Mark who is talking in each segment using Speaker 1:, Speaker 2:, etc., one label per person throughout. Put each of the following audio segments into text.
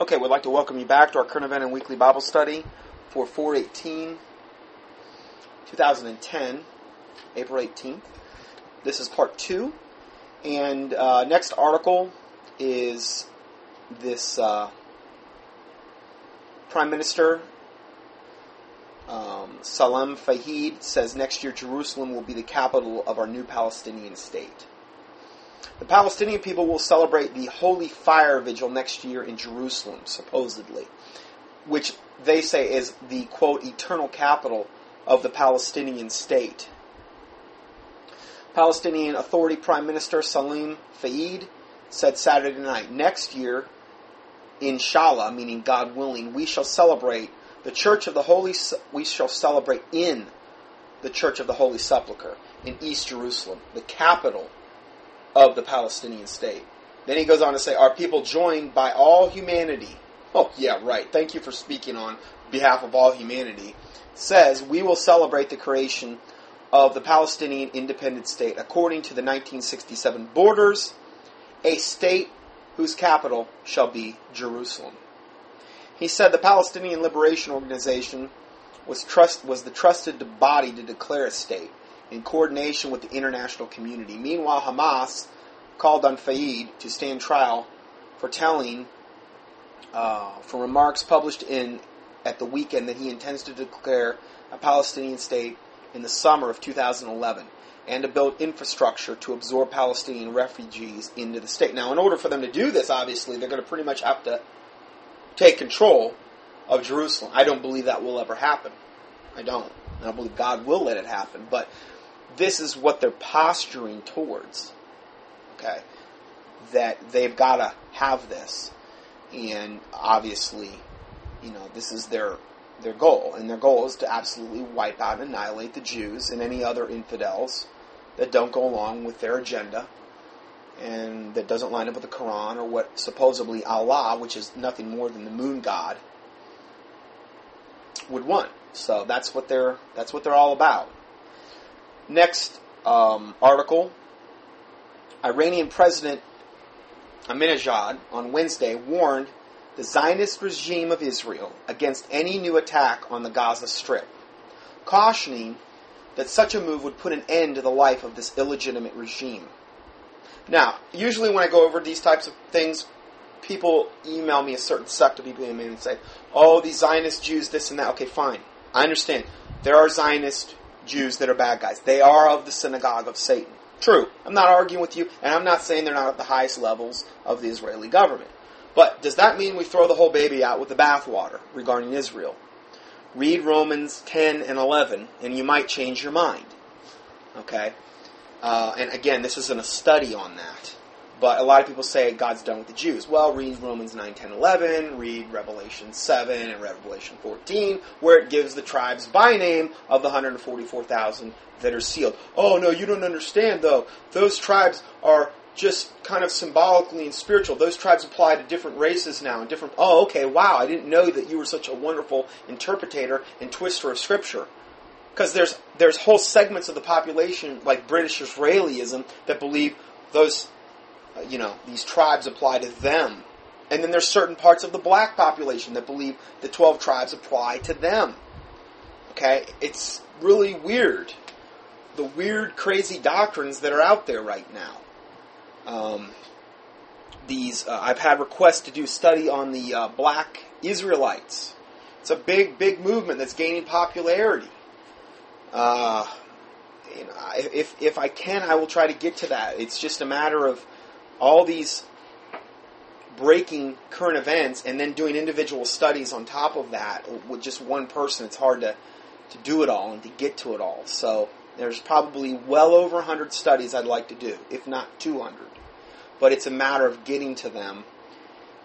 Speaker 1: Okay, we'd like to welcome you back to our current event and weekly Bible study for 418 2010, April 18th. This is part two, and uh, next article is this uh, Prime Minister um, Salam Fayeed says next year Jerusalem will be the capital of our new Palestinian state. The Palestinian people will celebrate the Holy Fire Vigil next year in Jerusalem, supposedly, which they say is the quote eternal capital of the Palestinian state. Palestinian Authority Prime Minister Salim Fayeed said Saturday night, next year, inshallah, meaning God willing, we shall celebrate the Church of the Holy, we shall celebrate in the Church of the Holy Sepulchre in East Jerusalem, the capital of the Palestinian state. Then he goes on to say, Are people joined by all humanity? Oh, yeah, right. Thank you for speaking on behalf of all humanity. Says, We will celebrate the creation of the Palestinian independent state according to the 1967 borders, a state whose capital shall be Jerusalem. He said the Palestinian Liberation Organization was, trust, was the trusted body to declare a state in coordination with the international community. Meanwhile, Hamas called on Fayeed to stand trial for telling, uh, for remarks published in at the weekend that he intends to declare a Palestinian state in the summer of 2011 and to build infrastructure to absorb Palestinian refugees into the state. Now, in order for them to do this, obviously, they're going to pretty much have to take control of Jerusalem. I don't believe that will ever happen. I don't. I don't believe God will let it happen. But this is what they're posturing towards. Okay? That they've got to have this. And obviously, you know, this is their their goal. And their goal is to absolutely wipe out and annihilate the Jews and any other infidels that don't go along with their agenda and that doesn't line up with the Quran or what supposedly Allah, which is nothing more than the moon god, would want. So that's what they're that's what they're all about. Next um, article Iranian President Ahmadinejad on Wednesday warned the Zionist regime of Israel against any new attack on the Gaza Strip, cautioning that such a move would put an end to the life of this illegitimate regime. Now, usually when I go over these types of things, people email me a certain sect of people and say, "Oh, these Zionist Jews, this and that." Okay, fine, I understand. There are Zionist Jews that are bad guys. They are of the synagogue of Satan. True. I'm not arguing with you, and I'm not saying they're not at the highest levels of the Israeli government. But does that mean we throw the whole baby out with the bathwater regarding Israel? Read Romans 10 and 11, and you might change your mind. Okay? Uh, and again, this isn't a study on that. But a lot of people say God's done with the Jews. Well, read Romans 9, 10, 11, read Revelation 7 and Revelation 14, where it gives the tribes by name of the 144,000 that are sealed. Oh, no, you don't understand, though. Those tribes are just kind of symbolically and spiritual. Those tribes apply to different races now and different. Oh, okay, wow, I didn't know that you were such a wonderful interpreter and twister of Scripture. Because there's, there's whole segments of the population, like British Israelism, that believe those you know, these tribes apply to them. And then there's certain parts of the black population that believe the 12 tribes apply to them. Okay? It's really weird. The weird, crazy doctrines that are out there right now. Um, these, uh, I've had requests to do study on the uh, black Israelites. It's a big, big movement that's gaining popularity. Uh, you know, if, if I can, I will try to get to that. It's just a matter of all these breaking current events and then doing individual studies on top of that with just one person it's hard to, to do it all and to get to it all. So there's probably well over 100 studies i'd like to do if not 200 but it's a matter of getting to them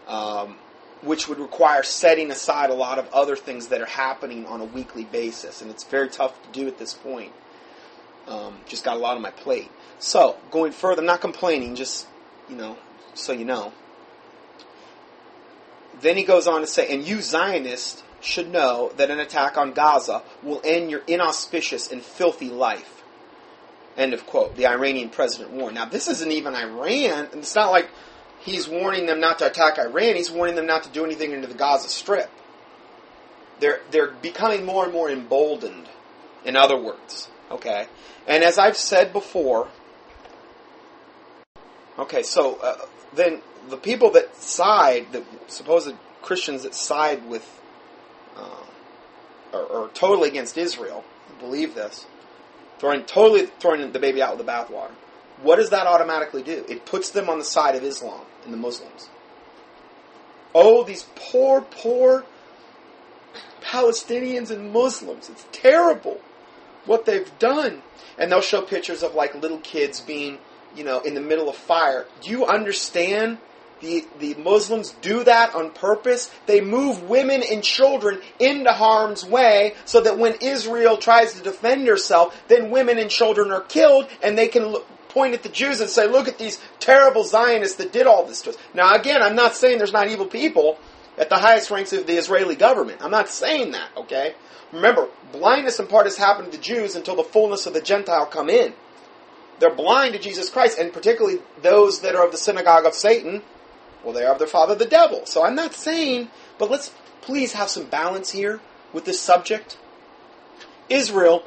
Speaker 1: um, which would require setting aside a lot of other things that are happening on a weekly basis. And it's very tough to do at this point. Um, just got a lot on my plate. So going further I'm not complaining just you know, so you know. Then he goes on to say, and you Zionists should know that an attack on Gaza will end your inauspicious and filthy life. End of quote. The Iranian president warned. Now, this isn't even Iran, and it's not like he's warning them not to attack Iran. He's warning them not to do anything into the Gaza Strip. They're they're becoming more and more emboldened. In other words, okay. And as I've said before, okay. So uh, then the people that side, the supposed Christians that side with, uh, are, are totally against Israel, believe this, throwing totally throwing the baby out with the bathwater. What does that automatically do? It puts them on the side of Islam and the Muslims. Oh, these poor, poor Palestinians and Muslims. It's terrible what they've done. And they'll show pictures of like little kids being, you know, in the middle of fire. Do you understand? The, the Muslims do that on purpose. They move women and children into harm's way so that when Israel tries to defend herself, then women and children are killed and they can look, point at the Jews and say, look at these terrible Zionists that did all this to us. Now again, I'm not saying there's not evil people at the highest ranks of the Israeli government. I'm not saying that, okay? Remember, blindness in part has happened to the Jews until the fullness of the Gentile come in. They're blind to Jesus Christ, and particularly those that are of the synagogue of Satan, well, they are of their father the devil. So I'm not saying, but let's please have some balance here with this subject. Israel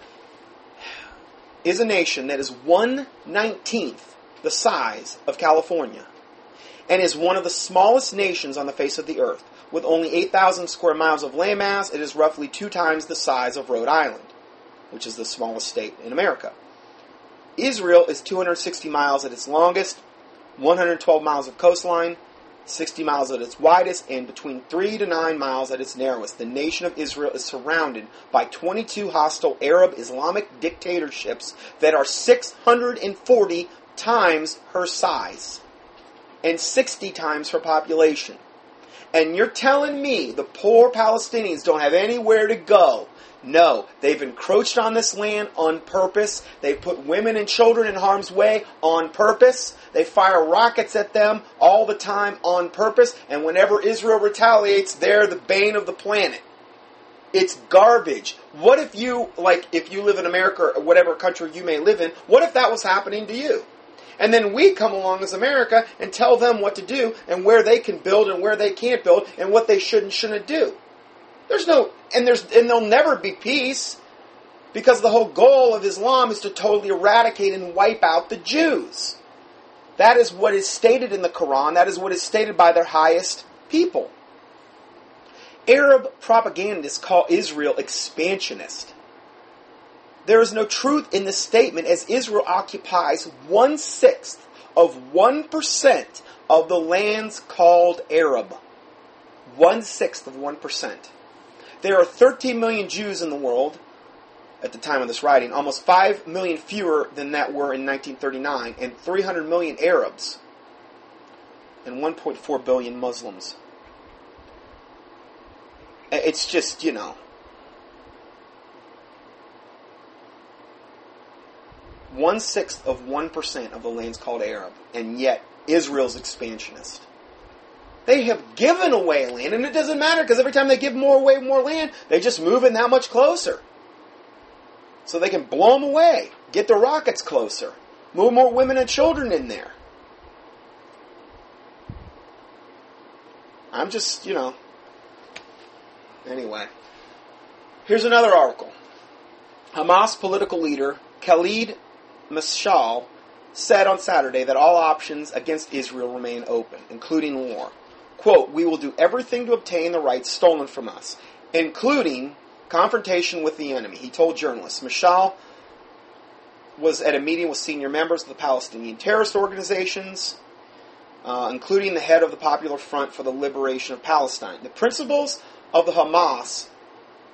Speaker 1: is a nation that is one nineteenth the size of California and is one of the smallest nations on the face of the earth. With only 8,000 square miles of landmass, it is roughly two times the size of Rhode Island, which is the smallest state in America. Israel is 260 miles at its longest, 112 miles of coastline, 60 miles at its widest, and between 3 to 9 miles at its narrowest. The nation of Israel is surrounded by 22 hostile Arab Islamic dictatorships that are 640 times her size and 60 times her population. And you're telling me the poor Palestinians don't have anywhere to go. No, they've encroached on this land on purpose. They've put women and children in harm's way on purpose. They fire rockets at them all the time on purpose. And whenever Israel retaliates, they're the bane of the planet. It's garbage. What if you, like, if you live in America or whatever country you may live in, what if that was happening to you? And then we come along as America and tell them what to do and where they can build and where they can't build and what they should and shouldn't do. There's no, and there's, and there'll never be peace because the whole goal of Islam is to totally eradicate and wipe out the Jews. That is what is stated in the Quran. That is what is stated by their highest people. Arab propagandists call Israel expansionist. There is no truth in this statement as Israel occupies one sixth of 1% of the lands called Arab. One sixth of 1%. There are 13 million Jews in the world at the time of this writing, almost 5 million fewer than that were in 1939, and 300 million Arabs, and 1.4 billion Muslims. It's just, you know, one sixth of 1% of the land's called Arab, and yet Israel's expansionist. They have given away land, and it doesn't matter because every time they give more away, more land, they just move in that much closer. So they can blow them away, get the rockets closer, move more women and children in there. I'm just, you know. Anyway, here's another article. Hamas political leader Khalid Mashal said on Saturday that all options against Israel remain open, including war. Quote, We will do everything to obtain the rights stolen from us, including confrontation with the enemy, he told journalists. Mashal was at a meeting with senior members of the Palestinian terrorist organizations, uh, including the head of the Popular Front for the Liberation of Palestine. The principles of the Hamas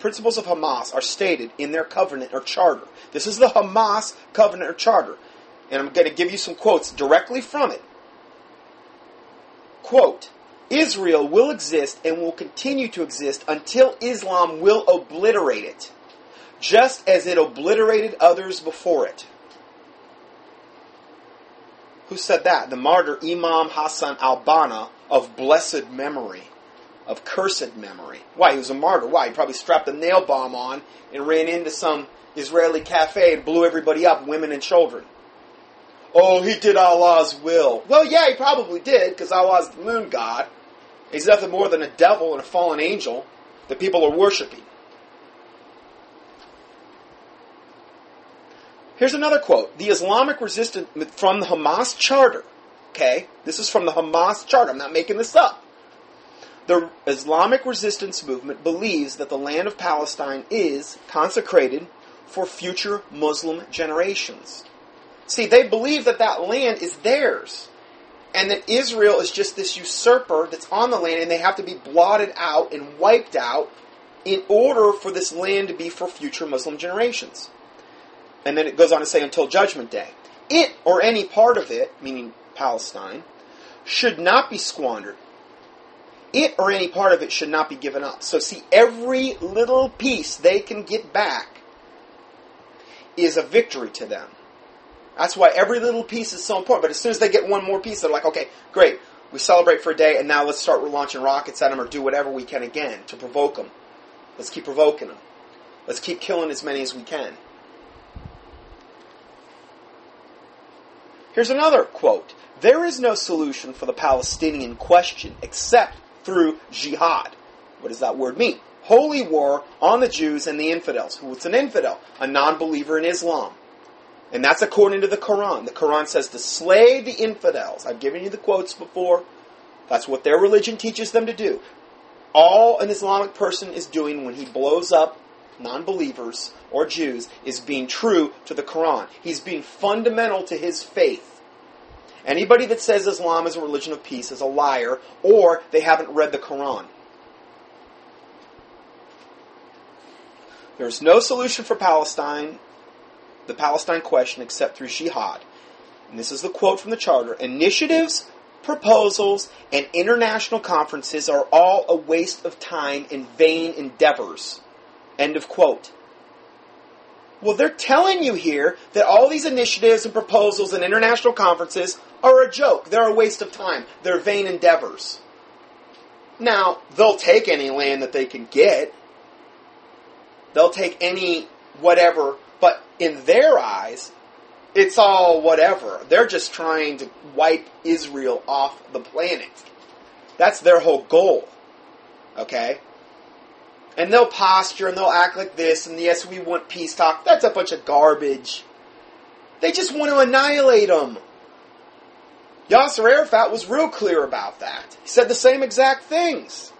Speaker 1: principles of Hamas are stated in their covenant or charter. This is the Hamas covenant or charter. And I'm going to give you some quotes directly from it. Quote, Israel will exist and will continue to exist until Islam will obliterate it, just as it obliterated others before it. Who said that? The martyr Imam Hassan al Banna of blessed memory of cursed memory. Why? He was a martyr. Why? He probably strapped a nail bomb on and ran into some Israeli cafe and blew everybody up, women and children. oh, he did Allah's will. Well, yeah, he probably did, because Allah's the moon god. He's nothing more than a devil and a fallen angel that people are worshiping. Here's another quote. The Islamic resistance from the Hamas Charter. Okay? This is from the Hamas Charter. I'm not making this up. The Islamic resistance movement believes that the land of Palestine is consecrated for future Muslim generations. See, they believe that that land is theirs. And that Israel is just this usurper that's on the land and they have to be blotted out and wiped out in order for this land to be for future Muslim generations. And then it goes on to say until Judgment Day. It, or any part of it, meaning Palestine, should not be squandered. It or any part of it should not be given up. So, see, every little piece they can get back is a victory to them. That's why every little piece is so important. But as soon as they get one more piece, they're like, okay, great. We celebrate for a day, and now let's start launching rockets at them or do whatever we can again to provoke them. Let's keep provoking them. Let's keep killing as many as we can. Here's another quote There is no solution for the Palestinian question except through jihad. What does that word mean? Holy war on the Jews and the infidels. Who's an infidel? A non believer in Islam. And that's according to the Quran. The Quran says to slay the infidels. I've given you the quotes before. That's what their religion teaches them to do. All an Islamic person is doing when he blows up non believers or Jews is being true to the Quran. He's being fundamental to his faith. Anybody that says Islam is a religion of peace is a liar, or they haven't read the Quran. There's no solution for Palestine, the Palestine question, except through jihad. And this is the quote from the Charter Initiatives, proposals, and international conferences are all a waste of time and vain endeavors. End of quote. Well, they're telling you here that all these initiatives and proposals and international conferences are a joke. They're a waste of time. They're vain endeavors. Now, they'll take any land that they can get. They'll take any whatever, but in their eyes, it's all whatever. They're just trying to wipe Israel off the planet. That's their whole goal. Okay? And they'll posture and they'll act like this, and yes, we want peace talk. That's a bunch of garbage. They just want to annihilate them. Yasser Arafat was real clear about that. He said the same exact things.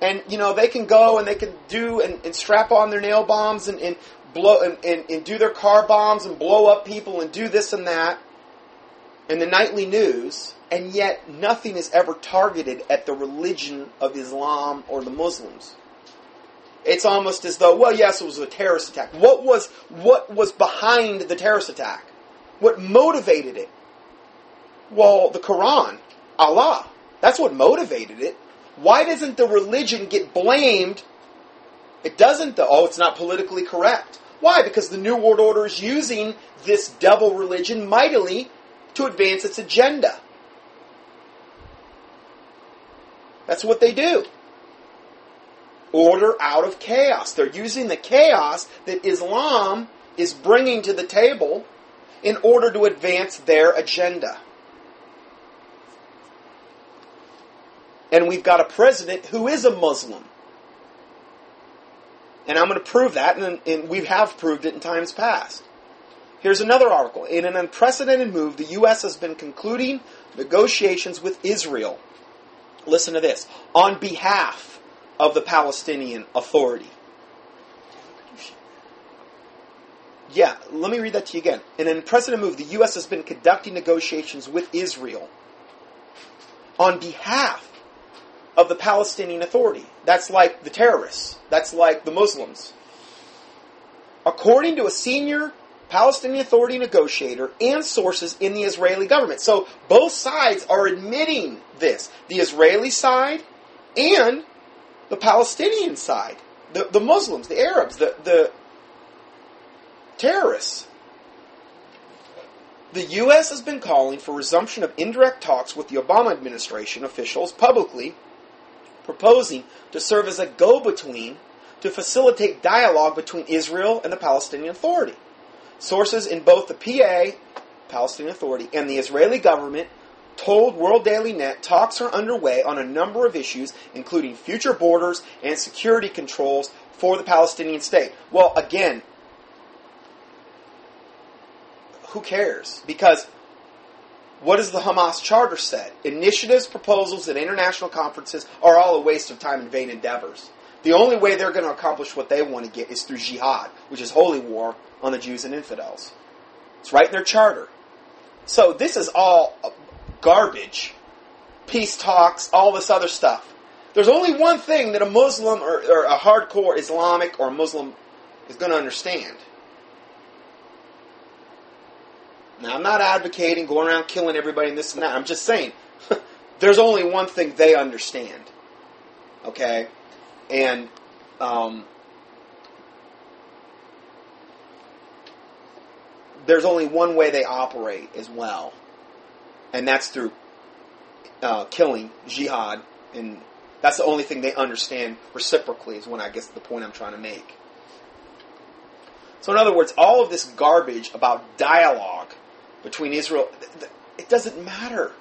Speaker 1: And, you know, they can go and they can do and, and strap on their nail bombs and, and blow and, and, and do their car bombs and blow up people and do this and that in the nightly news and yet nothing is ever targeted at the religion of Islam or the Muslims. It's almost as though, well, yes, it was a terrorist attack. What was what was behind the terrorist attack? What motivated it? Well, the Quran, Allah. That's what motivated it. Why doesn't the religion get blamed? It doesn't, though. Oh, it's not politically correct. Why? Because the New World Order is using this devil religion mightily to advance its agenda. That's what they do. Order out of chaos. They're using the chaos that Islam is bringing to the table in order to advance their agenda. And we've got a president who is a Muslim. And I'm going to prove that, and, and we have proved it in times past. Here's another article. In an unprecedented move, the U.S. has been concluding negotiations with Israel listen to this, on behalf of the Palestinian Authority. Yeah, let me read that to you again. In an unprecedented move, the U.S. has been conducting negotiations with Israel on behalf of the Palestinian Authority. That's like the terrorists. That's like the Muslims. According to a senior Palestinian Authority negotiator, and sources in the Israeli government. So both sides are admitting this the Israeli side and the Palestinian side, the, the Muslims, the Arabs, the, the terrorists. The U.S. has been calling for resumption of indirect talks with the Obama administration officials publicly, proposing to serve as a go between to facilitate dialogue between Israel and the Palestinian Authority. Sources in both the PA, Palestinian Authority, and the Israeli government told World Daily Net talks are underway on a number of issues, including future borders and security controls for the Palestinian state. Well, again, who cares? Because what does the Hamas charter say? Initiatives, proposals, and international conferences are all a waste of time and vain endeavors. The only way they're going to accomplish what they want to get is through jihad, which is holy war on the Jews and infidels. It's right in their charter. So this is all garbage. Peace talks, all this other stuff. There's only one thing that a Muslim or, or a hardcore Islamic or Muslim is going to understand. Now, I'm not advocating going around killing everybody and this and that. I'm just saying there's only one thing they understand. Okay? And um, there's only one way they operate as well, and that's through uh, killing, jihad, and that's the only thing they understand reciprocally, is when I guess the point I'm trying to make. So, in other words, all of this garbage about dialogue between Israel, it doesn't matter.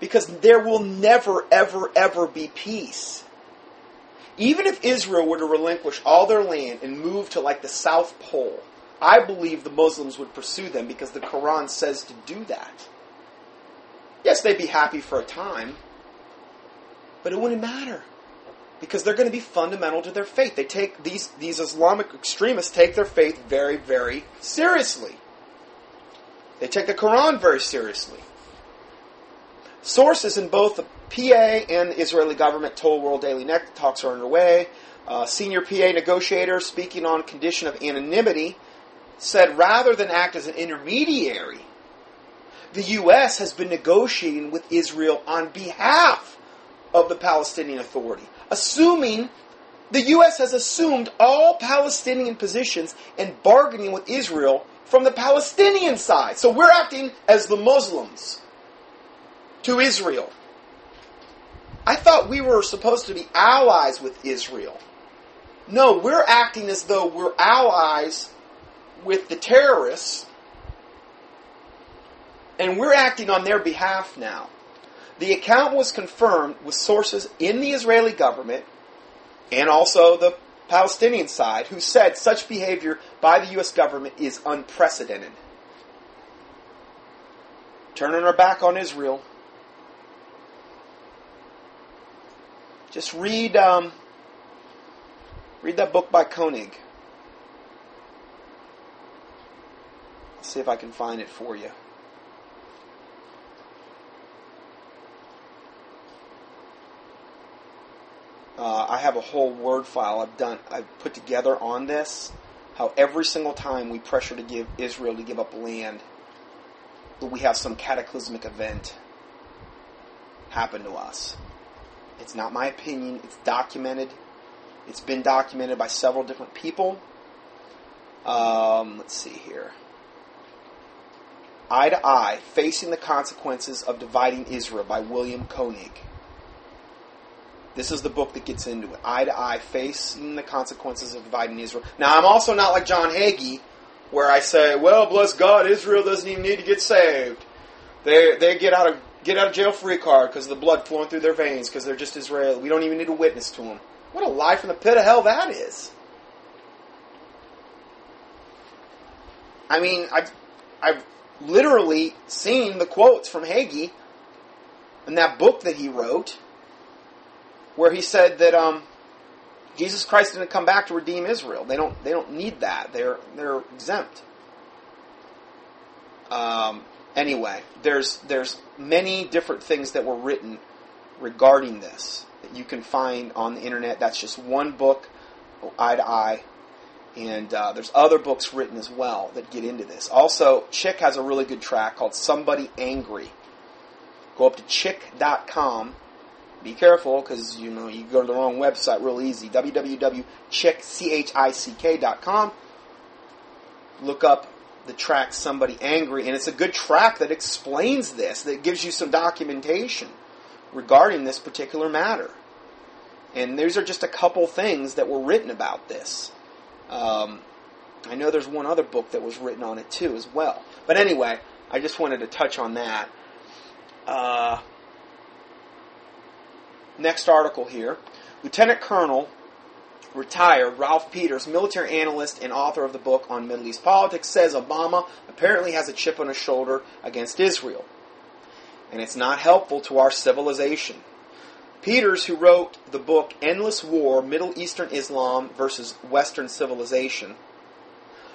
Speaker 1: Because there will never, ever, ever be peace. Even if Israel were to relinquish all their land and move to like the South Pole, I believe the Muslims would pursue them because the Quran says to do that. Yes, they'd be happy for a time, but it wouldn't matter because they're going to be fundamental to their faith. They take these these Islamic extremists take their faith very very seriously. They take the Quran very seriously. Sources in both the PA and the Israeli government told World Daily Net talks are underway. Uh, senior PA negotiator speaking on condition of anonymity said rather than act as an intermediary, the U.S. has been negotiating with Israel on behalf of the Palestinian Authority, assuming the U.S. has assumed all Palestinian positions and bargaining with Israel from the Palestinian side. So we're acting as the Muslims to Israel. I thought we were supposed to be allies with Israel. No, we're acting as though we're allies with the terrorists, and we're acting on their behalf now. The account was confirmed with sources in the Israeli government and also the Palestinian side who said such behavior by the U.S. government is unprecedented. Turning our back on Israel. Just read um, read that book by Koenig. I'll see if I can find it for you. Uh, I have a whole word file I've done, I've put together on this. How every single time we pressure to give Israel to give up land, that we have some cataclysmic event happen to us. It's not my opinion. It's documented. It's been documented by several different people. Um, let's see here. Eye to Eye Facing the Consequences of Dividing Israel by William Koenig. This is the book that gets into it. Eye to eye, facing the consequences of dividing Israel. Now, I'm also not like John Hagee, where I say, well, bless God, Israel doesn't even need to get saved. They, they get out of get out of jail free card because of the blood flowing through their veins because they're just Israel. We don't even need a witness to them. What a lie from the pit of hell that is. I mean, I've, I've literally seen the quotes from Hagee in that book that he wrote where he said that um, Jesus Christ didn't come back to redeem Israel. They don't. They don't need that. They're they're exempt. Um, anyway, there's there's many different things that were written regarding this that you can find on the internet. That's just one book, eye to eye. And uh, there's other books written as well that get into this. Also, Chick has a really good track called Somebody Angry. Go up to chick.com be careful because you know you go to the wrong website real easy. www.chick.com. Look up the track "Somebody Angry," and it's a good track that explains this. That gives you some documentation regarding this particular matter. And these are just a couple things that were written about this. Um, I know there's one other book that was written on it too, as well. But anyway, I just wanted to touch on that. Uh, next article here. Lieutenant Colonel, retired Ralph Peters, military analyst and author of the book on Middle East politics, says Obama apparently has a chip on his shoulder against Israel. And it's not helpful to our civilization. Peters, who wrote the book Endless War Middle Eastern Islam versus Western Civilization,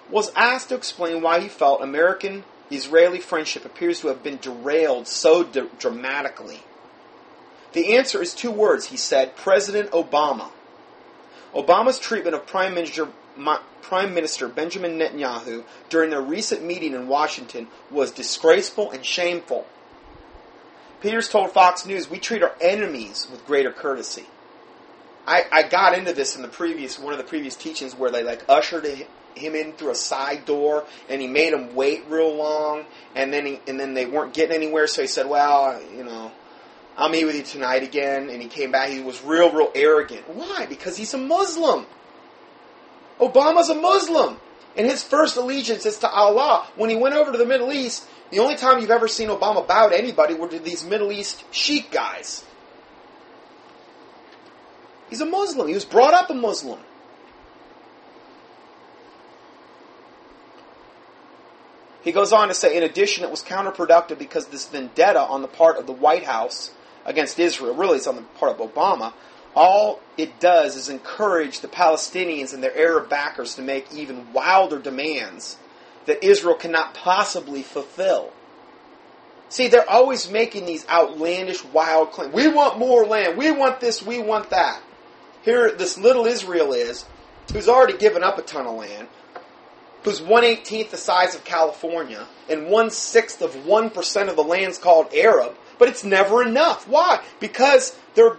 Speaker 1: was asked to explain why he felt American Israeli friendship appears to have been derailed so d- dramatically. The answer is two words, he said President Obama. Obama's treatment of Prime Minister, Prime Minister Benjamin Netanyahu during their recent meeting in Washington was disgraceful and shameful. Peters told Fox News, "We treat our enemies with greater courtesy." I, I got into this in the previous one of the previous teachings where they like ushered him in through a side door and he made him wait real long and then he and then they weren't getting anywhere so he said well you know I'll meet with you tonight again. And he came back. He was real real arrogant. Why? Because he's a Muslim. Obama's a Muslim. And his first allegiance is to Allah. When he went over to the Middle East the only time you've ever seen Obama bow to anybody were to these Middle East sheik guys. He's a Muslim. He was brought up a Muslim. He goes on to say, in addition, it was counterproductive because this vendetta on the part of the White House against Israel, really it's on the part of Obama, all it does is encourage the Palestinians and their Arab backers to make even wilder demands that Israel cannot possibly fulfill. See, they're always making these outlandish, wild claims. We want more land. We want this. We want that. Here, this little Israel is, who's already given up a ton of land, who's one eighteenth the size of California and one sixth of one percent of the land's called Arab, but it's never enough. Why? Because there,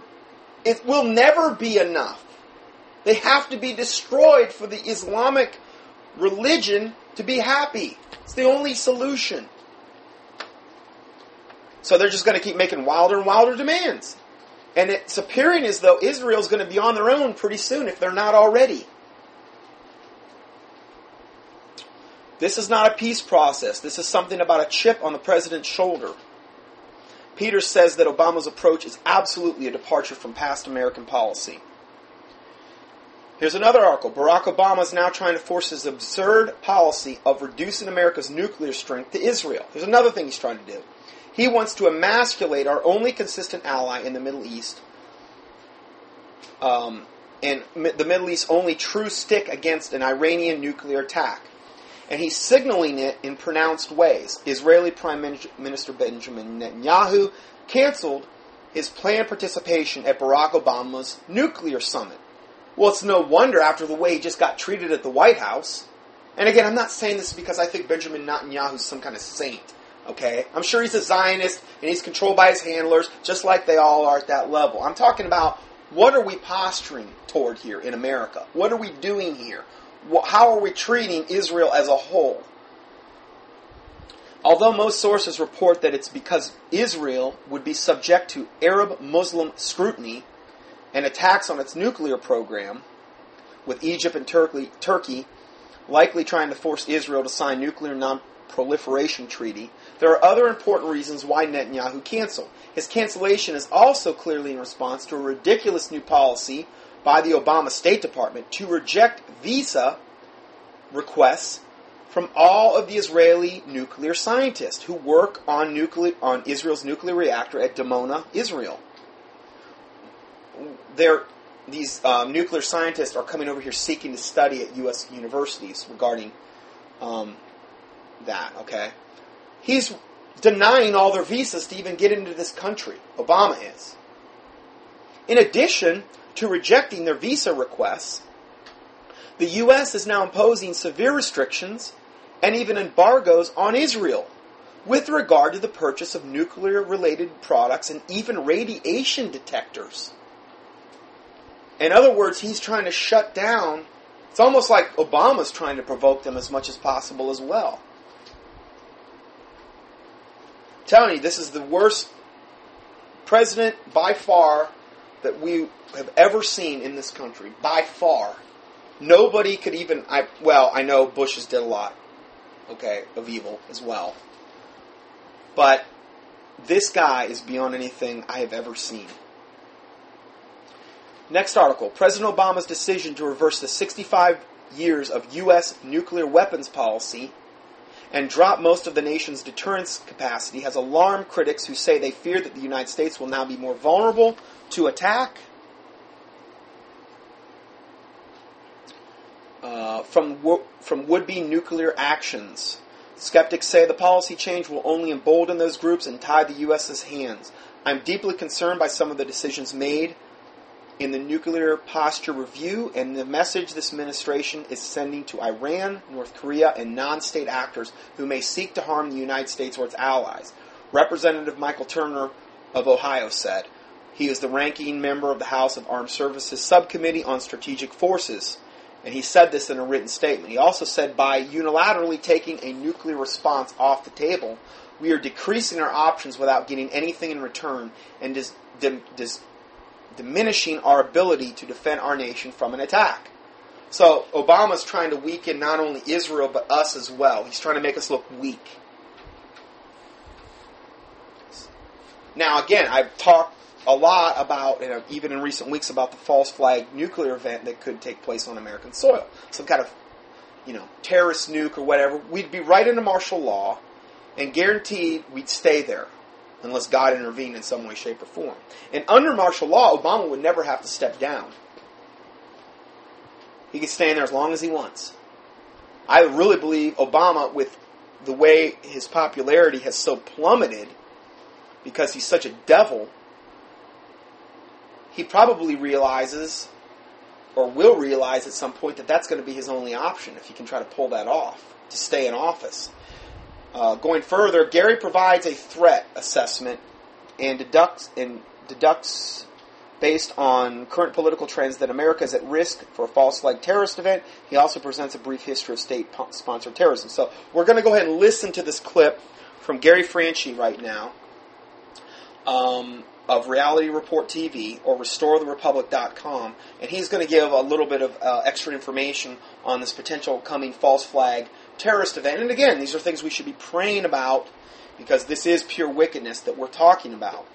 Speaker 1: it will never be enough. They have to be destroyed for the Islamic religion to be happy. It's the only solution. So they're just going to keep making wilder and wilder demands. And it's appearing as though Israel's going to be on their own pretty soon if they're not already. This is not a peace process. This is something about a chip on the president's shoulder. Peters says that Obama's approach is absolutely a departure from past American policy. Here's another article. Barack Obama is now trying to force his absurd policy of reducing America's nuclear strength to Israel. Here's another thing he's trying to do. He wants to emasculate our only consistent ally in the Middle East um, and the Middle East's only true stick against an Iranian nuclear attack and he's signaling it in pronounced ways. Israeli Prime Minister Benjamin Netanyahu canceled his planned participation at Barack Obama's nuclear summit. Well, it's no wonder after the way he just got treated at the White House. And again, I'm not saying this because I think Benjamin Netanyahu's some kind of saint. Okay? I'm sure he's a Zionist and he's controlled by his handlers, just like they all are at that level. I'm talking about what are we posturing toward here in America? What are we doing here? How are we treating Israel as a whole? Although most sources report that it's because Israel would be subject to Arab Muslim scrutiny and attacks on its nuclear program, with Egypt and Turkey, Turkey likely trying to force Israel to sign nuclear non-proliferation treaty, there are other important reasons why Netanyahu canceled. His cancellation is also clearly in response to a ridiculous new policy by the Obama State Department to reject visa requests from all of the Israeli nuclear scientists who work on nuclear on Israel's nuclear reactor at Dimona, Israel. They're, these um, nuclear scientists are coming over here seeking to study at U.S. universities regarding um, that. Okay, he's denying all their visas to even get into this country. Obama is. In addition, to rejecting their visa requests, the U.S. is now imposing severe restrictions and even embargoes on Israel with regard to the purchase of nuclear related products and even radiation detectors. In other words, he's trying to shut down. It's almost like Obama's trying to provoke them as much as possible as well. I'm telling you, this is the worst president by far that we have ever seen in this country, by far. Nobody could even. I well, I know Bush's did a lot, okay, of evil as well. But this guy is beyond anything I have ever seen. Next article President Obama's decision to reverse the 65 years of U.S. nuclear weapons policy and drop most of the nation's deterrence capacity has alarmed critics who say they fear that the United States will now be more vulnerable to attack. Uh, from wo- from would-be nuclear actions. Skeptics say the policy change will only embolden those groups and tie the U.S.'s hands. I'm deeply concerned by some of the decisions made in the Nuclear Posture Review and the message this administration is sending to Iran, North Korea, and non state actors who may seek to harm the United States or its allies. Representative Michael Turner of Ohio said. He is the ranking member of the House of Armed Services Subcommittee on Strategic Forces. And he said this in a written statement. He also said by unilaterally taking a nuclear response off the table, we are decreasing our options without getting anything in return and dis- dis- diminishing our ability to defend our nation from an attack. So Obama's trying to weaken not only Israel but us as well. He's trying to make us look weak. Now, again, I've talked a lot about, you know, even in recent weeks, about the false flag nuclear event that could take place on American soil. Some kind of, you know, terrorist nuke or whatever. We'd be right into martial law and guaranteed we'd stay there unless God intervened in some way, shape, or form. And under martial law, Obama would never have to step down. He could stay in there as long as he wants. I really believe Obama, with the way his popularity has so plummeted because he's such a devil, he probably realizes or will realize at some point that that's going to be his only option if he can try to pull that off to stay in office. Uh, going further, Gary provides a threat assessment and deducts and deducts based on current political trends that America is at risk for a false flag terrorist event. He also presents a brief history of state-sponsored terrorism. So we're going to go ahead and listen to this clip from Gary Franchi right now um, of Reality Report TV or RestoreTheRepublic.com, and he's going to give a little bit of uh, extra information on this potential coming false flag terrorist event. And again, these are things we should be praying about because this is pure wickedness that we're talking about.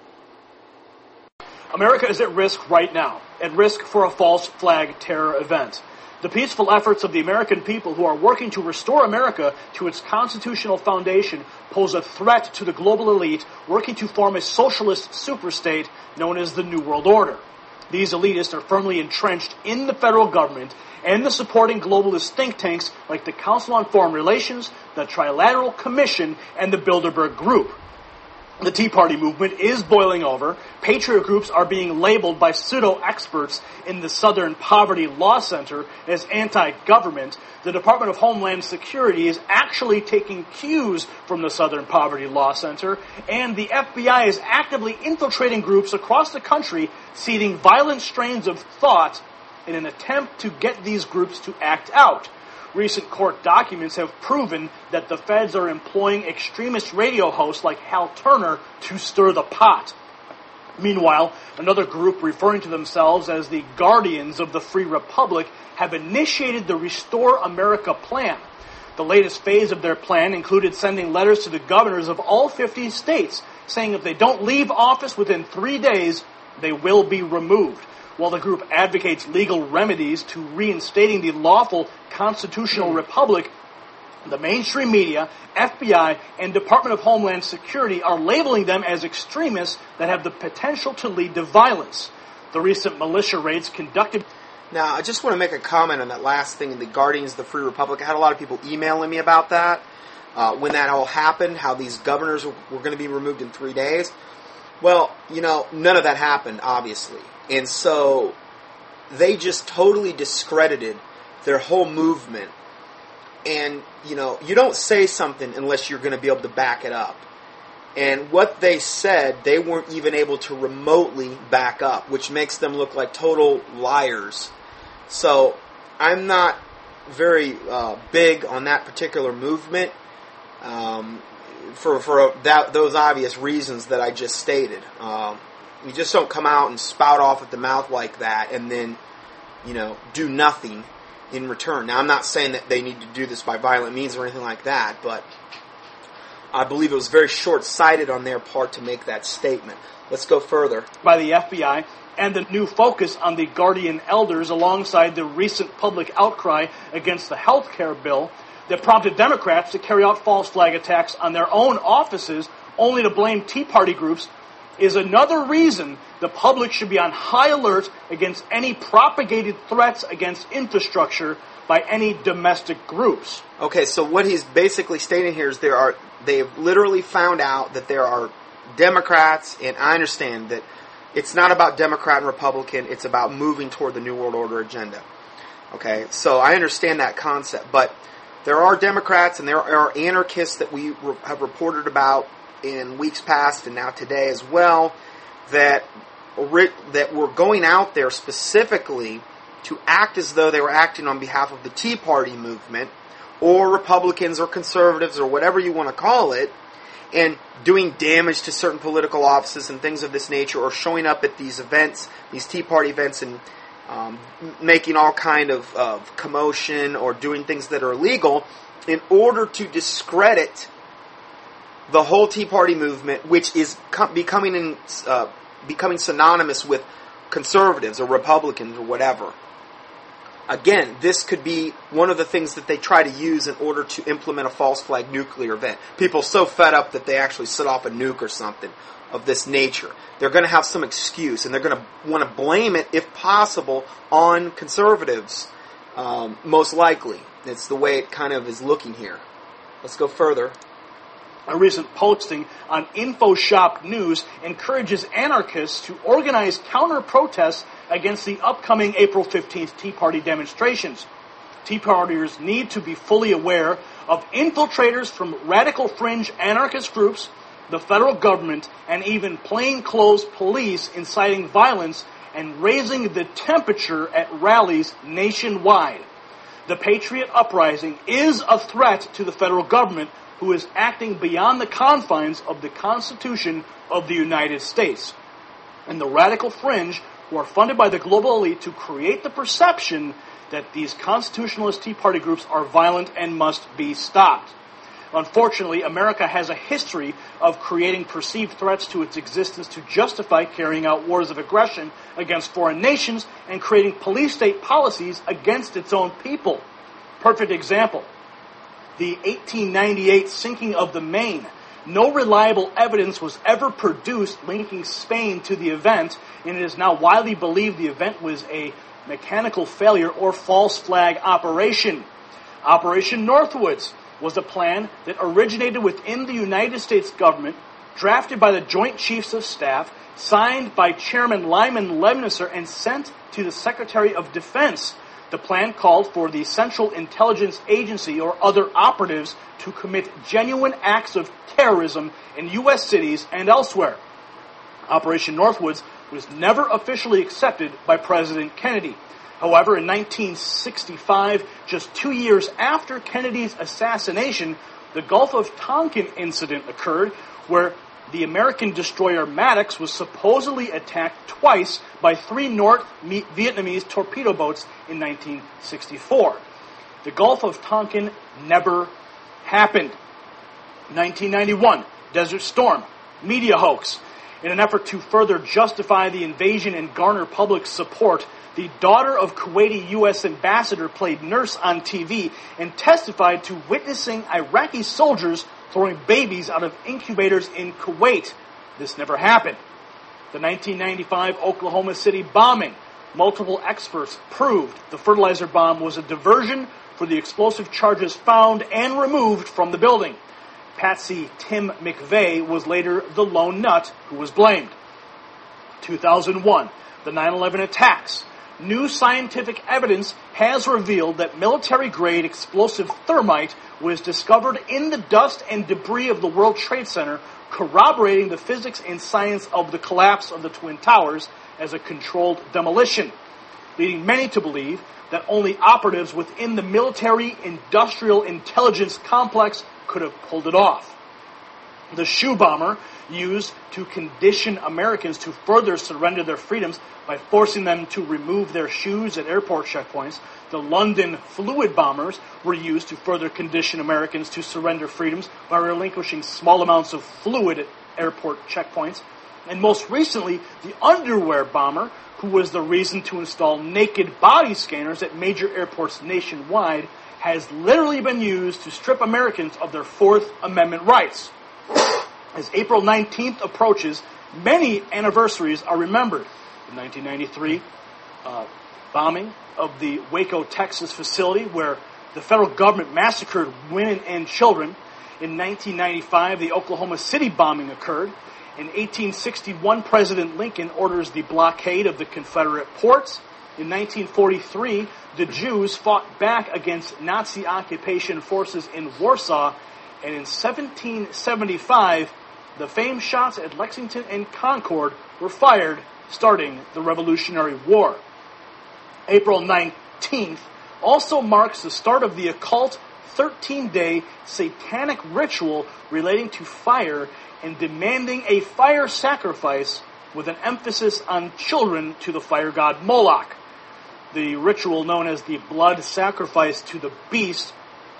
Speaker 2: America is at risk right now, at risk for a false flag terror event. The peaceful efforts of the American people who are working to restore America to its constitutional foundation pose a threat to the global elite working to form a socialist superstate known as the New World Order. These elitists are firmly entrenched in the federal government and the supporting globalist think tanks like the Council on Foreign Relations, the Trilateral Commission, and the Bilderberg Group. The Tea Party movement is boiling over. Patriot groups are being labeled by pseudo experts in the Southern Poverty Law Center as anti government. The Department of Homeland Security is actually taking cues from the Southern Poverty Law Center, and the FBI is actively infiltrating groups across the country, seeding violent strains of thought in an attempt to get these groups to act out. Recent court documents have proven that the feds are employing extremist radio hosts like Hal Turner to stir the pot. Meanwhile, another group referring to themselves as the Guardians of the Free Republic have initiated the Restore America plan. The latest phase of their plan included sending letters to the governors of all 50 states saying if they don't leave office within three days, they will be removed. While the group advocates legal remedies to reinstating the lawful constitutional republic, the mainstream media, FBI, and Department of Homeland Security are labeling them as extremists that have the potential to lead to violence. The recent militia raids conducted.
Speaker 1: Now, I just want to make a comment on that last thing in the Guardians of the Free Republic. I had a lot of people emailing me about that. Uh, when that all happened, how these governors were, were going to be removed in three days. Well, you know, none of that happened, obviously. And so they just totally discredited their whole movement. And, you know, you don't say something unless you're going to be able to back it up. And what they said, they weren't even able to remotely back up, which makes them look like total liars. So I'm not very uh, big on that particular movement um, for for that, those obvious reasons that I just stated. Um, you just don't come out and spout off at the mouth like that and then, you know, do nothing in return. Now, I'm not saying that they need to do this by violent means or anything like that, but I believe it was very short sighted on their part to make that statement. Let's go further.
Speaker 2: By the FBI and the new focus on the guardian elders alongside the recent public outcry against the health care bill that prompted Democrats to carry out false flag attacks on their own offices only to blame Tea Party groups is another reason the public should be on high alert against any propagated threats against infrastructure by any domestic groups.
Speaker 1: Okay, so what he's basically stating here is there are they have literally found out that there are Democrats, and I understand that it's not about Democrat and Republican, it's about moving toward the New World Order agenda. Okay, so I understand that concept, but there are Democrats and there are anarchists that we have reported about in weeks past and now today as well that that were going out there specifically to act as though they were acting on behalf of the Tea Party movement or Republicans or conservatives or whatever you want to call it and doing damage to certain political offices and things of this nature or showing up at these events, these Tea Party events and um, making all kind of, of commotion or doing things that are illegal in order to discredit the whole Tea Party movement, which is com- becoming in, uh, becoming synonymous with conservatives or Republicans or whatever. Again, this could be one of the things that they try to use in order to implement a false flag nuclear event. People so fed up that they actually set off a nuke or something of this nature. They're going to have some excuse, and they're going to want to blame it, if possible, on conservatives. Um, most likely, it's the way it kind of is looking here. Let's go further.
Speaker 2: A recent posting on InfoShop News encourages anarchists to organize counter protests against the upcoming April 15th Tea Party demonstrations. Tea Partiers need to be fully aware of infiltrators from radical fringe anarchist groups, the federal government, and even plainclothes police inciting violence and raising the temperature at rallies nationwide. The Patriot Uprising is a threat to the federal government who is acting beyond the confines of the Constitution of the United States. And the radical fringe who are funded by the global elite to create the perception that these constitutionalist Tea Party groups are violent and must be stopped. Unfortunately, America has a history of creating perceived threats to its existence to justify carrying out wars of aggression against foreign nations and creating police state policies against its own people. Perfect example the 1898 sinking of the Maine. No reliable evidence was ever produced linking Spain to the event, and it is now widely believed the event was a mechanical failure or false flag operation. Operation Northwoods was a plan that originated within the United States government, drafted by the Joint Chiefs of Staff, signed by Chairman Lyman Lemnitzer, and sent to the Secretary of Defense the plan called for the Central Intelligence Agency or other operatives to commit genuine acts of terrorism in U.S. cities and elsewhere. Operation Northwoods was never officially accepted by President Kennedy. However, in 1965, just two years after Kennedy's assassination, the Gulf of Tonkin incident occurred where the American destroyer Maddox was supposedly attacked twice by three North Vietnamese torpedo boats in 1964. The Gulf of Tonkin never happened. 1991, Desert Storm, media hoax. In an effort to further justify the invasion and garner public support, the daughter of Kuwaiti U.S. ambassador played nurse on TV and testified to witnessing Iraqi soldiers throwing babies out of incubators in Kuwait. This never happened. The 1995 Oklahoma City bombing. Multiple experts proved the fertilizer bomb was a diversion for the explosive charges found and removed from the building. Patsy Tim McVeigh was later the lone nut who was blamed. 2001, the 9-11 attacks. New scientific evidence has revealed that military grade explosive thermite was discovered in the dust and debris of the World Trade Center, corroborating the physics and science of the collapse of the Twin Towers as a controlled demolition, leading many to believe that only operatives within the military industrial intelligence complex could have pulled it off. The shoe bomber used to condition Americans to further surrender their freedoms by forcing them to remove their shoes at airport checkpoints. The London fluid bombers were used to further condition Americans to surrender freedoms by relinquishing small amounts of fluid at airport checkpoints. And most recently, the underwear bomber, who was the reason to install naked body scanners at major airports nationwide, has literally been used to strip Americans of their Fourth Amendment rights. As April 19th approaches, many anniversaries are remembered. The 1993 uh, bombing of the Waco, Texas facility where the federal government massacred women and children. In 1995, the Oklahoma City bombing occurred. In 1861, President Lincoln orders the blockade of the Confederate ports. In 1943, the Jews fought back against Nazi occupation forces in Warsaw. And in 1775, the famed shots at Lexington and Concord were fired, starting the Revolutionary War. April 19th also marks the start of the occult 13 day satanic ritual relating to fire and demanding a fire sacrifice with an emphasis on children to the fire god Moloch. The ritual known as the blood sacrifice to the beast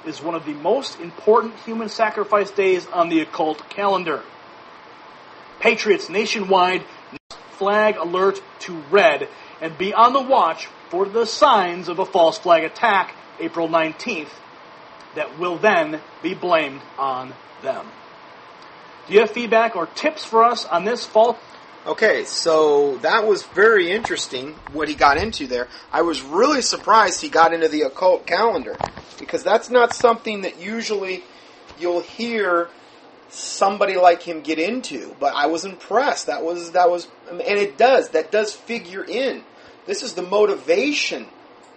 Speaker 2: is one of the most important human sacrifice days on the occult calendar. Patriots nationwide flag alert to red and be on the watch for the signs of a false flag attack April 19th that will then be blamed on them. Do you have feedback or tips for us on this false?
Speaker 1: Okay, so that was very interesting what he got into there. I was really surprised he got into the occult calendar because that's not something that usually you'll hear somebody like him get into. But I was impressed. That was that was, and it does that does figure in. This is the motivation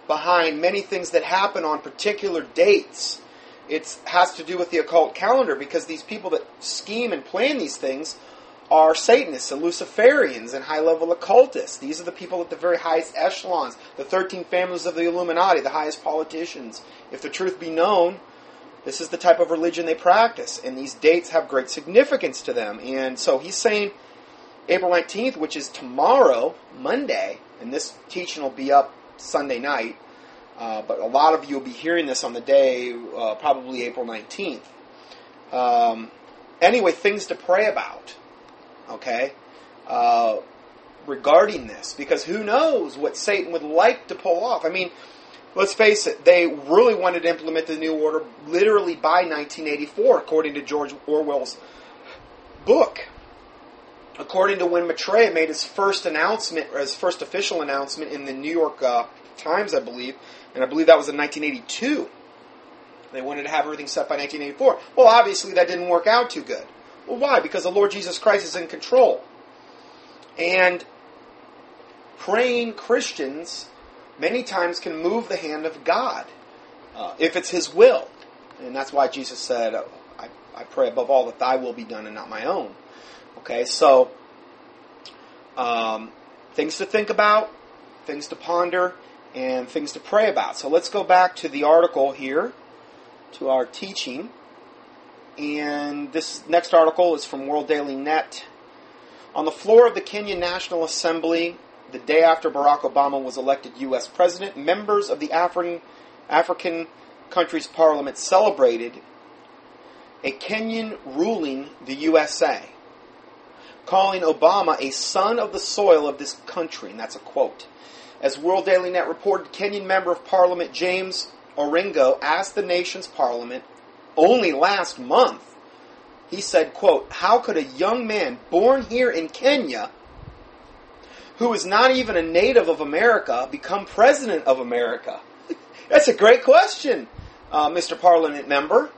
Speaker 1: behind many things that happen on particular dates. It has to do with the occult calendar because these people that scheme and plan these things are Satanists and Luciferians and high level occultists. These are the people at the very highest echelons, the 13 families of the Illuminati, the highest politicians. If the truth be known, this is the type of religion they practice, and these dates have great significance to them. And so he's saying April 19th, which is tomorrow, Monday, and this teaching will be up Sunday night, uh, but a lot of you will be hearing this on the day, uh, probably April 19th. Um, anyway, things to pray about okay, uh, regarding this, because who knows what Satan would like to pull off. I mean, let's face it, they really wanted to implement the New Order literally by 1984, according to George Orwell's book. According to when Maitreya made his first announcement, his first official announcement in the New York uh, Times, I believe, and I believe that was in 1982. They wanted to have everything set by 1984. Well, obviously that didn't work out too good. Well, why? Because the Lord Jesus Christ is in control. And praying Christians many times can move the hand of God uh, if it's His will. And that's why Jesus said, I, I pray above all that thy will be done and not my own. Okay, so um, things to think about, things to ponder, and things to pray about. So let's go back to the article here, to our teaching. And this next article is from World Daily Net. On the floor of the Kenyan National Assembly, the day after Barack Obama was elected U.S. President, members of the African, African country's parliament celebrated a Kenyan ruling the USA, calling Obama a son of the soil of this country, and that's a quote. As World Daily Net reported, Kenyan Member of Parliament James Orengo asked the nation's parliament only last month, he said, quote, How could a young man born here in Kenya, who is not even a native of America, become president of America? That's a great question, uh, Mr. Parliament member,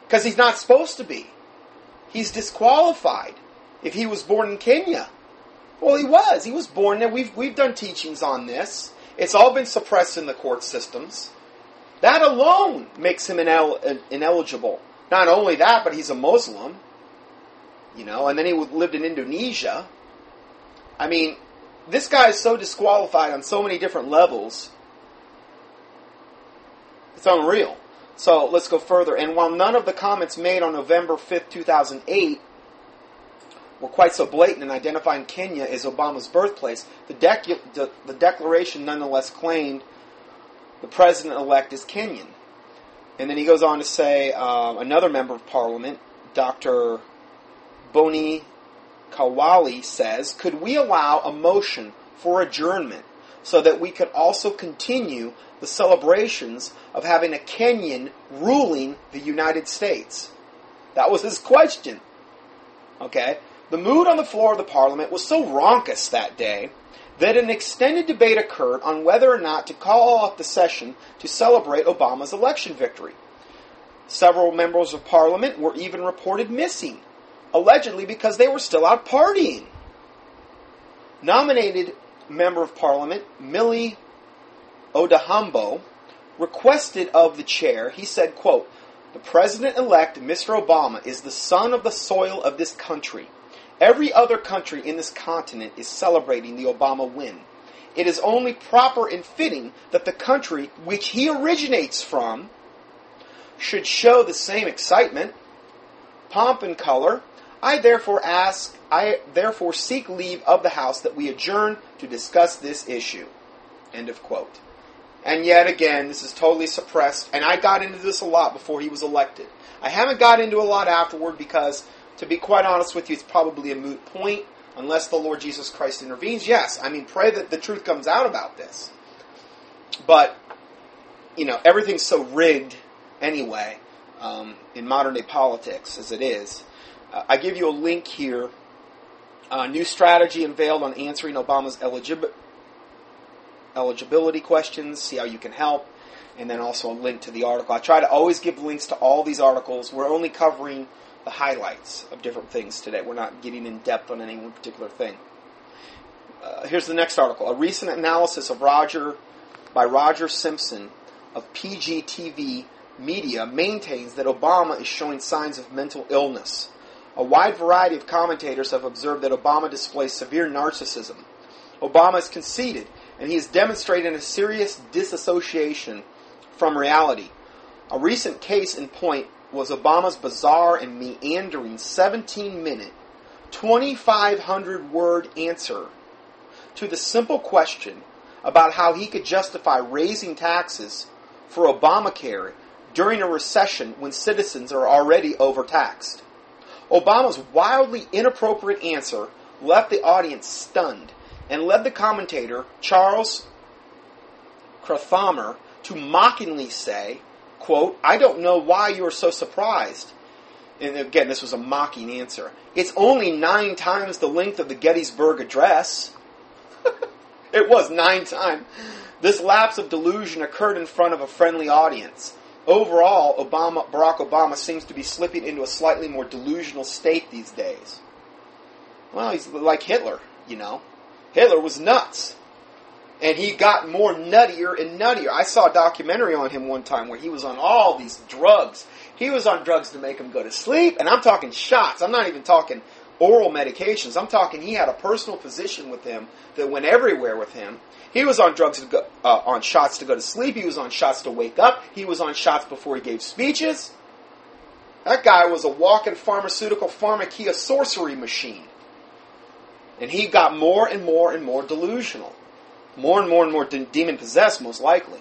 Speaker 1: because he's not supposed to be. He's disqualified if he was born in Kenya. Well, he was. He was born there. We've, we've done teachings on this. It's all been suppressed in the court systems. That alone makes him inel- ineligible. Not only that, but he's a Muslim. You know, and then he lived in Indonesia. I mean, this guy is so disqualified on so many different levels. It's unreal. So let's go further. And while none of the comments made on November 5th, 2008 were quite so blatant in identifying Kenya as Obama's birthplace, the, the, the declaration nonetheless claimed the president elect is Kenyan. And then he goes on to say uh, another member of parliament, Dr. Boni Khalwale, says, Could we allow a motion for adjournment so that we could also continue the celebrations of having a Kenyan ruling the United States? That was his question. Okay? The mood on the floor of the parliament was so raucous that day that an extended debate occurred on whether or not to call off the session to celebrate Obama's election victory. Several members of parliament were even reported missing, allegedly because they were still out partying. Nominated member of parliament, Millie Odhiambo, requested of the chair, he said, quote, the president-elect, Mr. Obama, is the son of the soil of this country. Every other country in this continent is celebrating the Obama win. It is only proper and fitting that the country which he originates from should show the same excitement, pomp, and color. I therefore ask, I therefore seek leave of the House that we adjourn to discuss this issue. End of quote. And yet again, this is totally suppressed, and I got into this a lot before he was elected. I haven't got into a lot afterward because to be quite honest with you, it's probably a moot point unless the Lord Jesus Christ intervenes. Yes, I mean, pray that the truth comes out about this. But, you know, everything's so rigged anyway um, in modern day politics as it is. I give you a link here. Uh, new strategy unveiled on answering Obama's eligib- eligibility questions. See how you can help. And then also a link to the article. I try to always give links to all these articles. We're only covering the highlights of different things today. We're not getting in depth on any one particular thing. Uh, here's the next article. A recent analysis of Roger by Roger Simpson of PGTV Media maintains that Obama is showing signs of mental illness. A wide variety of commentators have observed that Obama displays severe narcissism. Obama is conceited, and he has demonstrated a serious disassociation from reality. A recent case in point was Obama's bizarre and meandering 17 minute, 2,500 word answer to the simple question about how he could justify raising taxes for Obamacare during a recession when citizens are already overtaxed. Obama's wildly inappropriate answer left the audience stunned and led the commentator, Charles Krauthammer, to mockingly say, quote, I don't know why you are so surprised. And again, this was a mocking answer. It's only nine times the length of the Gettysburg Address. it was nine times. This lapse of delusion occurred in front of a friendly audience. Overall, Obama, Barack Obama seems to be slipping into a slightly more delusional state these days. Well, he's like Hitler, you know. Hitler was nuts. And he got more nuttier and nuttier. I saw a documentary on him one time where he was on all these drugs. He was on drugs to make him go to sleep, and I'm talking shots. I'm not even talking oral medications. I'm talking he had a personal physician with him that went everywhere with him. He was on drugs to go, uh, on shots to go to sleep. He was on shots to wake up. He was on shots before he gave speeches. That guy was a walking pharmaceutical pharmakia sorcery machine. And he got more and more and more delusional. More and more and more de- demon possessed, most likely.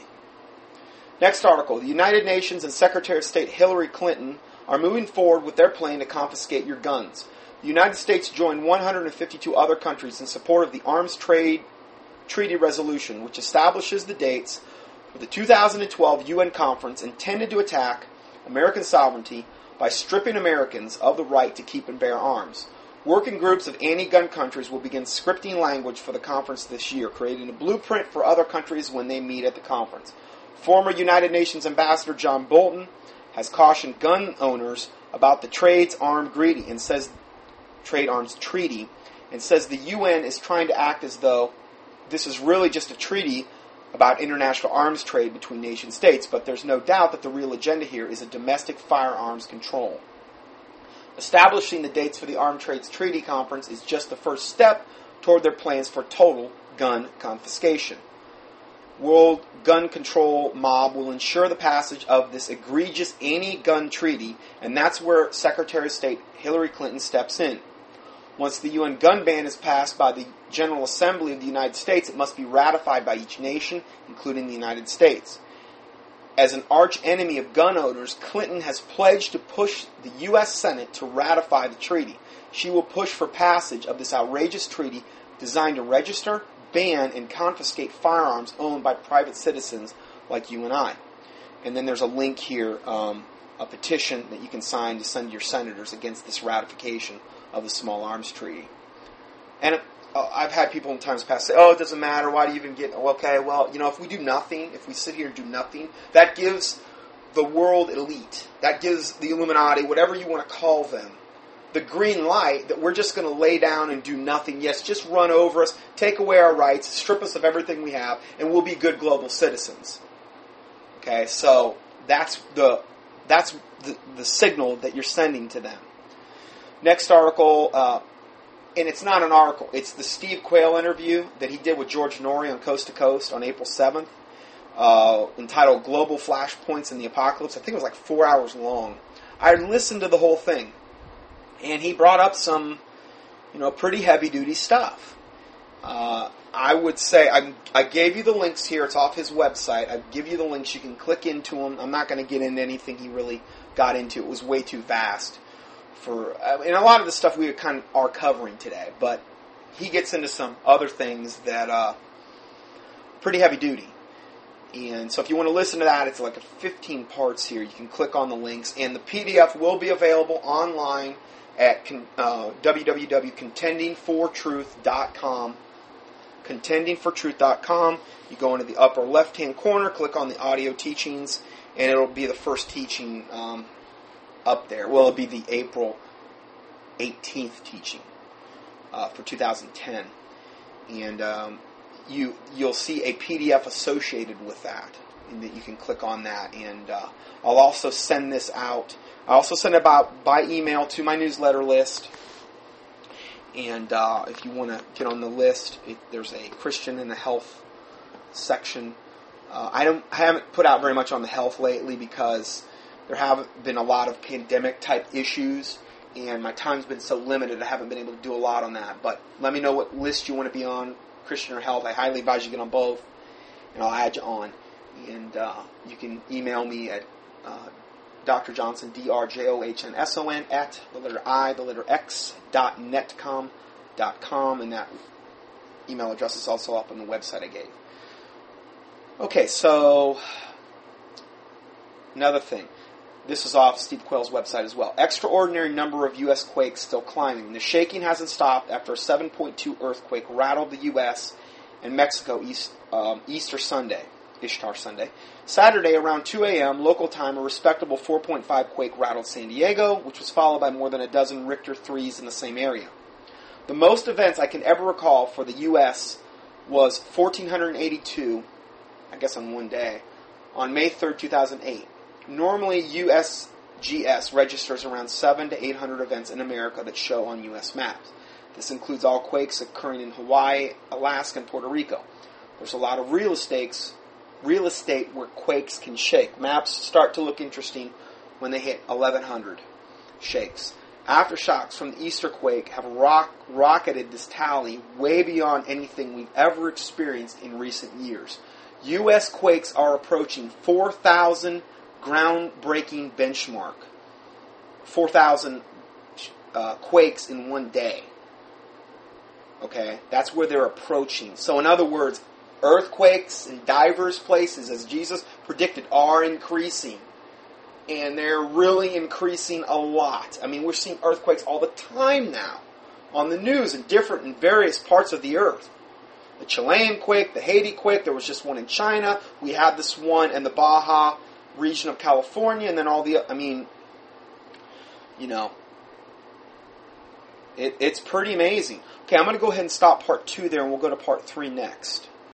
Speaker 1: Next article The United Nations and Secretary of State Hillary Clinton are moving forward with their plan to confiscate your guns. The United States joined 152 other countries in support of the Arms Trade Treaty Resolution, which establishes the dates for the 2012 UN conference intended to attack American sovereignty by stripping Americans of the right to keep and bear arms. Working groups of anti gun countries will begin scripting language for the conference this year, creating a blueprint for other countries when they meet at the conference. Former United Nations Ambassador John Bolton has cautioned gun owners about the trade's armed greedy and says trade arms treaty and says the UN is trying to act as though this is really just a treaty about international arms trade between nation states, but there's no doubt that the real agenda here is a domestic firearms control. Establishing the dates for the Armed Trades Treaty Conference is just the first step toward their plans for total gun confiscation. World Gun Control Mob will ensure the passage of this egregious anti gun treaty, and that's where Secretary of State Hillary Clinton steps in. Once the UN gun ban is passed by the General Assembly of the United States, it must be ratified by each nation, including the United States. As an arch enemy of gun owners, Clinton has pledged to push the U.S. Senate to ratify the treaty. She will push for passage of this outrageous treaty designed to register, ban, and confiscate firearms owned by private citizens like you and I. And then there's a link here, um, a petition that you can sign to send your senators against this ratification of the Small Arms Treaty. And uh, I've had people in times past say, "Oh, it doesn't matter. Why do you even get?" Okay, well, you know, if we do nothing, if we sit here and do nothing, that gives the world elite, that gives the Illuminati, whatever you want to call them, the green light that we're just going to lay down and do nothing. Yes, just run over us, take away our rights, strip us of everything we have, and we'll be good global citizens. Okay, so that's the that's the, the signal that you're sending to them. Next article, uh, and it's not an article, it's the Steve Quayle interview that he did with George Noory on Coast to Coast on April 7th, uh, entitled Global Flashpoints in the Apocalypse. I think it was like four hours long. I listened to the whole thing, and he brought up some, you know, pretty heavy duty stuff. Uh, I would say I, I gave you the links here. It's off his website. I give you the links. You can click into them. I'm not going to get into anything he really got into. It was way too vast for, uh, and a lot of the stuff we kind of are covering today. But he gets into some other things that uh, pretty heavy duty. And so if you want to listen to that, it's like 15 parts here. You can click on the links, and the PDF will be available online at uh, www.contendingfortruth.com contendingfortruth.com. You go into the upper left hand corner, click on the audio teachings, and it'll be the first teaching um, up there. Well, it'll be the April 18th teaching uh, for 2010. And um, you, you'll see a PDF associated with that, and that you can click on that. And uh, I'll also send this out. I also send it out by email to my newsletter list. And uh, if you want to get on the list, it, there's a Christian in the health section. Uh, I don't I haven't put out very much on the health lately because there have been a lot of pandemic type issues, and my time's been so limited. I haven't been able to do a lot on that. But let me know what list you want to be on, Christian or health. I highly advise you get on both, and I'll add you on. And uh, you can email me at uh, Dr. Johnson, D R J O H N S O N, at the letter I, the letter X, dot netcom dot com, and that email address is also up on the website I gave. Okay, so another thing. This is off Steve Quayle's website as well. Extraordinary number of U.S. quakes still climbing. The shaking hasn't stopped after a 7.2 earthquake rattled the U.S. and Mexico East, um, Easter Sunday. Ishtar Sunday. Saturday, around 2 a.m., local time, a respectable 4.5 quake rattled San Diego, which was followed by more than a dozen Richter 3s in the same area. The most events I can ever recall for the U.S. was 1482, I guess on one day, on May 3rd, 2008. Normally, USGS registers around 7 to 800 events in America that show on U.S. maps. This includes all quakes occurring in Hawaii, Alaska, and Puerto Rico. There's a lot of real estates real estate where quakes can shake. Maps start to look interesting when they hit 1100 shakes. Aftershocks from the Easter quake have rock, rocketed this tally way beyond anything we've ever experienced in recent years. U.S. quakes are approaching 4,000 groundbreaking benchmark. 4,000 uh, quakes in one day. Okay, that's where they're approaching. So, in other words, Earthquakes in diverse places, as Jesus predicted, are increasing. And they're really increasing a lot. I mean, we're seeing earthquakes all the time now on the news in different in various parts of the earth. The Chilean quake, the Haiti quake, there was just one in China. We had this one in the Baja region of California, and then all the, I mean, you know, it, it's pretty amazing. Okay, I'm going to go ahead and stop part two there, and we'll go to part three next.